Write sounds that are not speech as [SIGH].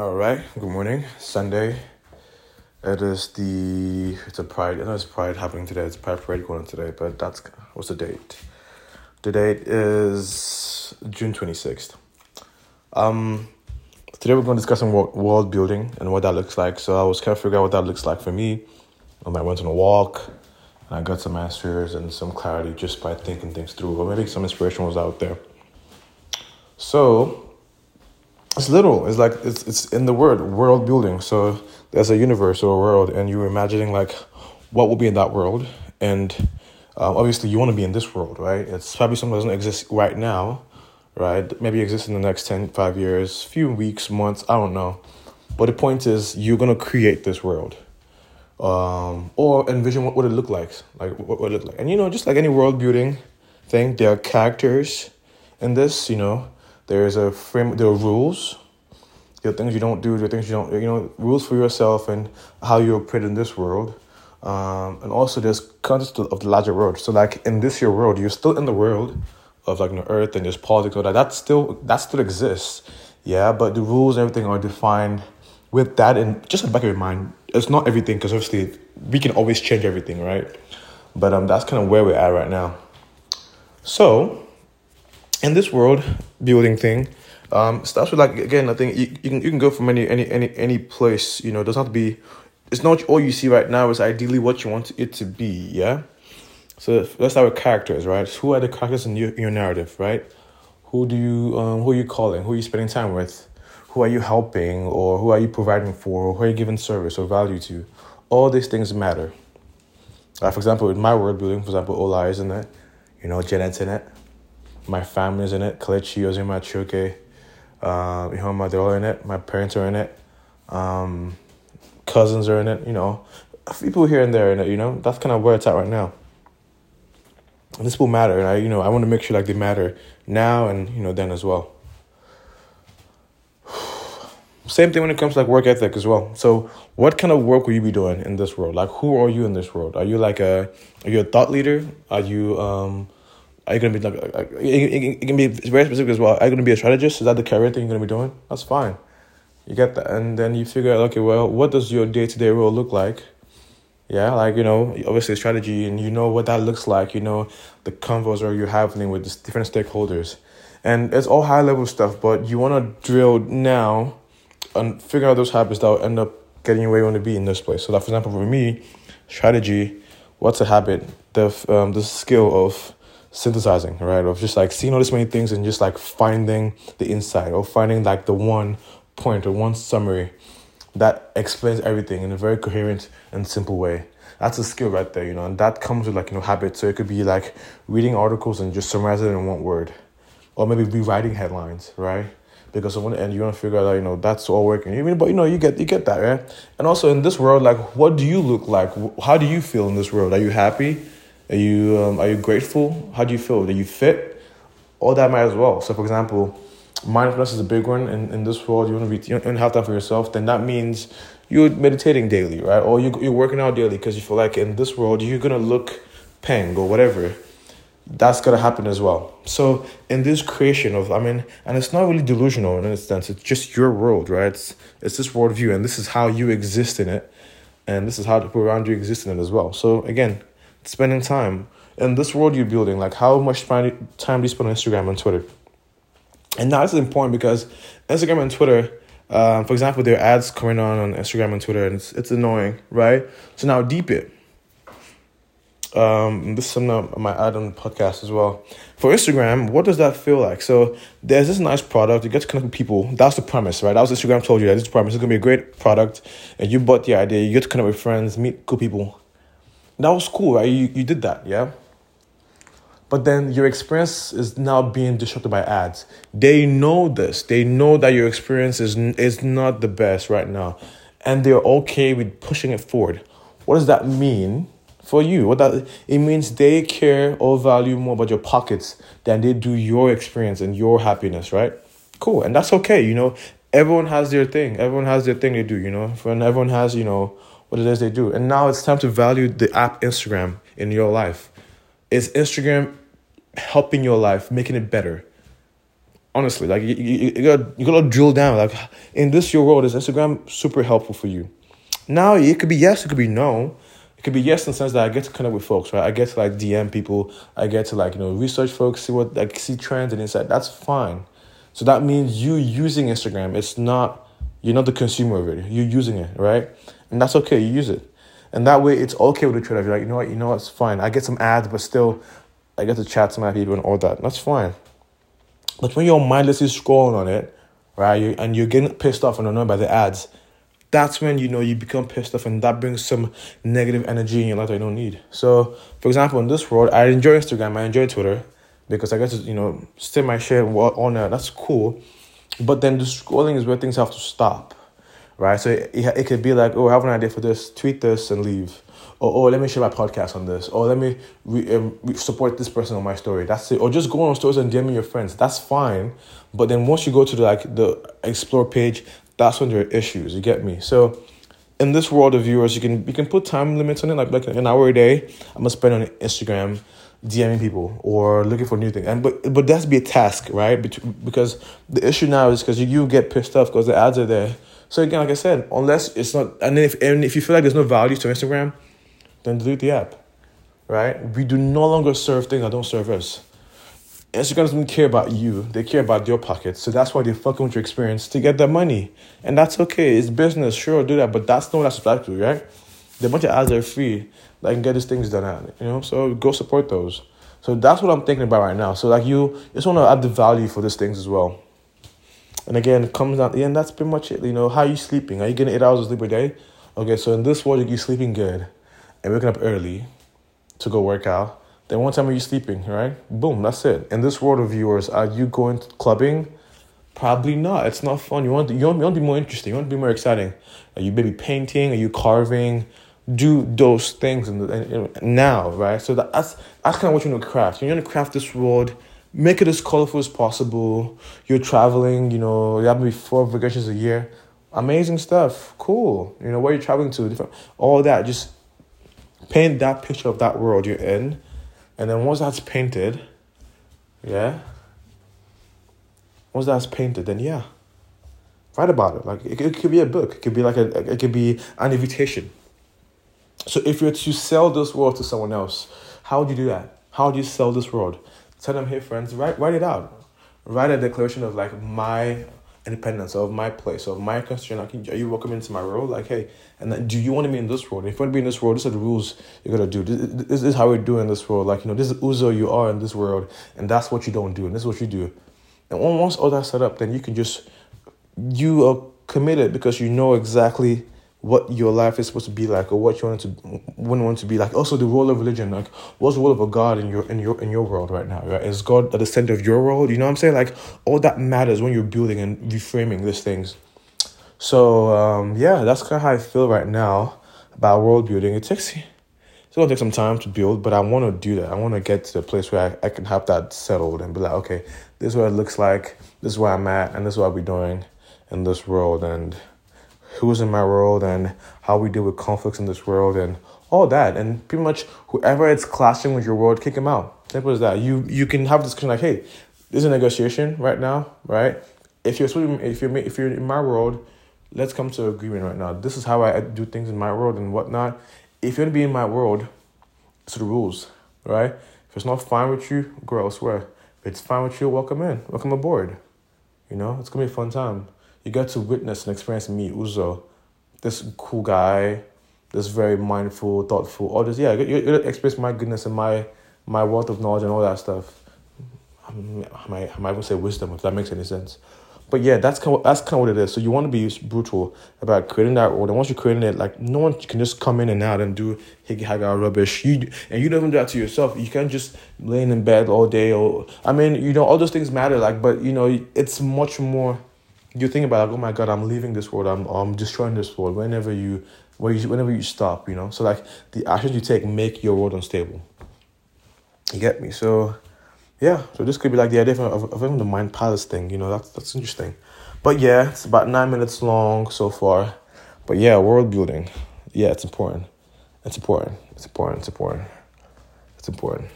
All right. Good morning. Sunday. It is the it's a pride. I know it's pride happening today. It's pride parade going on today. But that's what's the date? The date is June twenty sixth. Um, today we're going to discuss some world building and what that looks like. So I was kind of figuring out what that looks like for me. Um, I went on a walk and I got some answers and some clarity just by thinking things through. Or maybe some inspiration was out there. So it's literal. It's like it's it's in the word world building. So there's a universe or a world, and you're imagining like what will be in that world, and um, obviously you want to be in this world, right? It's probably something that doesn't exist right now, right? Maybe exist in the next 10, 5 years, few weeks, months, I don't know. But the point is, you're gonna create this world, um, or envision what would it look like, like what would it look like, and you know, just like any world building thing, there are characters in this, you know there's a frame. There are rules. There are things you don't do. There are things you don't. You know, rules for yourself and how you operate in this world. Um, and also there's context of the larger world. So like in this your world, you're still in the world of like the earth and there's politics all that. That still that still exists. Yeah, but the rules and everything are defined with that in just in the back of your mind. It's not everything because obviously we can always change everything, right? But um, that's kind of where we're at right now. So in this world building thing, um, starts with like again. I think you, you can you can go from any any any any place. You know, it doesn't have to be. It's not all you see right now. Is ideally what you want it to be. Yeah. So let's start with characters, right? Who are the characters in your, in your narrative, right? Who do you um, who are you calling? Who are you spending time with? Who are you helping, or who are you providing for, or who are you giving service or value to? All these things matter. Uh, for example, in my world building, for example, Ola is in it, you know, Janet's in it, my family's in it. Kalechi, Ozima, Choke, uh, Ihoma, all in it. My parents are in it. Um, cousins are in it. You know, people here and there in it. You know, that's kind of where it's at right now. And this will matter, and I, you know, I want to make sure like they matter now and you know then as well. [SIGHS] Same thing when it comes to like work ethic as well. So, what kind of work will you be doing in this world? Like, who are you in this world? Are you like a, are you a thought leader? Are you um, are you gonna be like, it, can be very specific as well. Are you gonna be a strategist? Is that the career thing you're gonna be doing? That's fine. You get that, and then you figure out, okay, well, what does your day to day role look like? Yeah, like you know, obviously strategy, and you know what that looks like. You know the convos or you're having with different stakeholders, and it's all high level stuff. But you want to drill now and figure out those habits that will end up getting you where you want to be in this place. So, that for example, for me, strategy, what's a habit? The um the skill of synthesizing, right? Of just like seeing all these many things and just like finding the insight or finding like the one point or one summary that explains everything in a very coherent and simple way. That's a skill right there, you know, and that comes with like, you know, habits. So it could be like reading articles and just summarize it in one word. Or maybe rewriting headlines, right? Because of one end you want to figure out, you know, that's all working. You mean, but you know, you get you get that, right? And also in this world, like, what do you look like? How do you feel in this world? Are you happy? Are you um, are you grateful? How do you feel? Are you fit? All that matters as well. So, for example, mindfulness is a big one in, in this world. You want to be you want to have time for yourself. Then that means you're meditating daily, right? Or you you're working out daily because you feel like in this world you're gonna look peng or whatever. That's gonna happen as well. So in this creation of, I mean, and it's not really delusional in a sense. It's just your world, right? It's it's this worldview, and this is how you exist in it, and this is how the people around you exist in it as well. So again, spending time in this world you're building. Like, how much time do you spend on Instagram and Twitter? And now this is important because Instagram and Twitter, um, for example, there are ads coming on on Instagram and Twitter, and it's, it's annoying, right? So now deep it. Um, this is something I might add on the podcast as well. For Instagram, what does that feel like? So there's this nice product, you get to connect with people. That's the premise, right? That was Instagram told you that this premise is gonna be a great product, and you bought the idea. You get to connect with friends, meet cool people, that was cool, right? You, you did that, yeah? But then your experience is now being disrupted by ads. They know this. They know that your experience is, is not the best right now. And they're okay with pushing it forward. What does that mean for you? What that it means they care or value more about your pockets than they do your experience and your happiness, right? Cool. And that's okay, you know. Everyone has their thing. Everyone has their thing they do, you know. And everyone has, you know, what it is they do. And now it's time to value the app Instagram in your life. Is Instagram helping your life, making it better? Honestly, like you, you, you gotta you gotta drill down. Like in this your world, is Instagram super helpful for you? Now it could be yes, it could be no. It could be yes in the sense that I get to connect with folks, right? I get to like DM people, I get to like, you know, research folks, see what like see trends and insight. That's fine. So that means you using Instagram. It's not you're not the consumer of it. You're using it, right? And that's okay. You use it. And that way it's okay with the trader. You're like, you know what, you know what's fine. I get some ads, but still I get to chat to my people and all that. That's fine. But when you're mindlessly scrolling on it, right, you, and you're getting pissed off and annoyed by the ads, that's when you know you become pissed off and that brings some negative energy in your life that you don't need. So, for example, in this world, I enjoy Instagram, I enjoy Twitter because I get to, you know, stay my shit on there. That's cool. But then the scrolling is where things have to stop, right? So it, it could be like, oh, I have an idea for this, tweet this and leave. Or, oh, let me share my podcast on this. Or let me re, um, re support this person on my story. That's it. Or just go on stories and DM your friends. That's fine. But then once you go to the, like the explore page, that's when there are issues. You get me? So in this world of viewers, you can you can put time limits on it, like like an hour a day. I'm gonna spend on Instagram, DMing people or looking for new things. And but but that's be a task, right? Because the issue now is because you, you get pissed off because the ads are there. So again, like I said, unless it's not, and if and if you feel like there's no value to Instagram, then delete the app, right? We do no longer serve things that don't serve us. Instagram doesn't care about you. They care about your pockets. So that's why they're fucking with your experience to get that money. And that's okay. It's business. Sure, do that. But that's not what I subscribe to, right? The bunch of ads are free. I can get these things done at, you know? So go support those. So that's what I'm thinking about right now. So like you just want to add the value for these things as well. And again, it comes down, yeah, and that's pretty much it. You know, how are you sleeping? Are you getting eight hours of sleep a day? Okay, so in this world, you're sleeping good and waking up early to go work out then one time are you sleeping, right? Boom, that's it. In this world of yours, are you going to clubbing? Probably not. It's not fun. You want to, you want, you want to be more interesting. You want to be more exciting. Are you maybe painting? Are you carving? Do those things in the, in, now, right? So that, that's that's kind of what you want to craft. You want to craft this world, make it as colorful as possible. You're traveling. You know, you have maybe four vacations a year. Amazing stuff. Cool. You know where you're traveling to, different all that. Just paint that picture of that world you're in and then once that's painted, yeah, once that's painted, then yeah, write about it. Like it, it could be a book. It could be like a it could be an invitation. So if you're to sell this world to someone else, how would you do that? How do you sell this world? Tell them, hey friends, write write it out. Write a declaration of like my independence of my place of my constitution. Like, are you welcome into my world? Like, hey, and then, do you want to be in this world? If you want to be in this world, these are the rules you're gonna do. This, this is how we do in this world. Like, you know, this is Uzo you are in this world, and that's what you don't do, and this is what you do. And once all that's set up, then you can just you are committed because you know exactly what your life is supposed to be like or what you want to when want to be like. Also the role of religion like what's the role of a god in your in your in your world right now right? Is god at the center of your world? You know what i'm saying? Like all that matters when you're building and reframing these things. So um yeah that's kind of how i feel right now about world building. It takes it's gonna take some time to build but i want to do that. I want to get to the place where I, I can have that settled and be like okay this is what it looks like this is where i'm at and this is what we're doing in this world and who's in my world and how we deal with conflicts in this world and all that. And pretty much whoever it's clashing with your world, kick them out. Simple as that. You you can have this kind like, hey, there's a negotiation right now, right? If you're if you're if you're in my world, let's come to agreement right now. This is how I do things in my world and whatnot. If you're gonna be in my world, it's the rules, right? If it's not fine with you, go elsewhere. If it's fine with you, welcome in, welcome aboard. You know, it's gonna be a fun time you get to witness and experience me, Uzo, this cool guy, this very mindful, thoughtful, all this. Yeah, you, you experience my goodness and my my wealth of knowledge and all that stuff. Um, I might, I might even say wisdom if that makes any sense. But yeah, that's kind of, that's kind of what it is. So you want to be brutal about creating that world, once you're creating it, like no one can just come in and out and do higgy haga rubbish. You and you don't even do that to yourself. You can't just lay in bed all day. Or I mean, you know, all those things matter. Like, but you know, it's much more you think about oh my god, I'm leaving this world. I'm I'm destroying this world. Whenever you, where you, whenever you stop, you know. So like the actions you take make your world unstable. You get me? So, yeah. So this could be like the idea of of, even the mind palace thing. You know, that's that's interesting. But yeah, it's about nine minutes long so far. But yeah, world building. Yeah, it's important. It's important. It's important. It's important. It's important.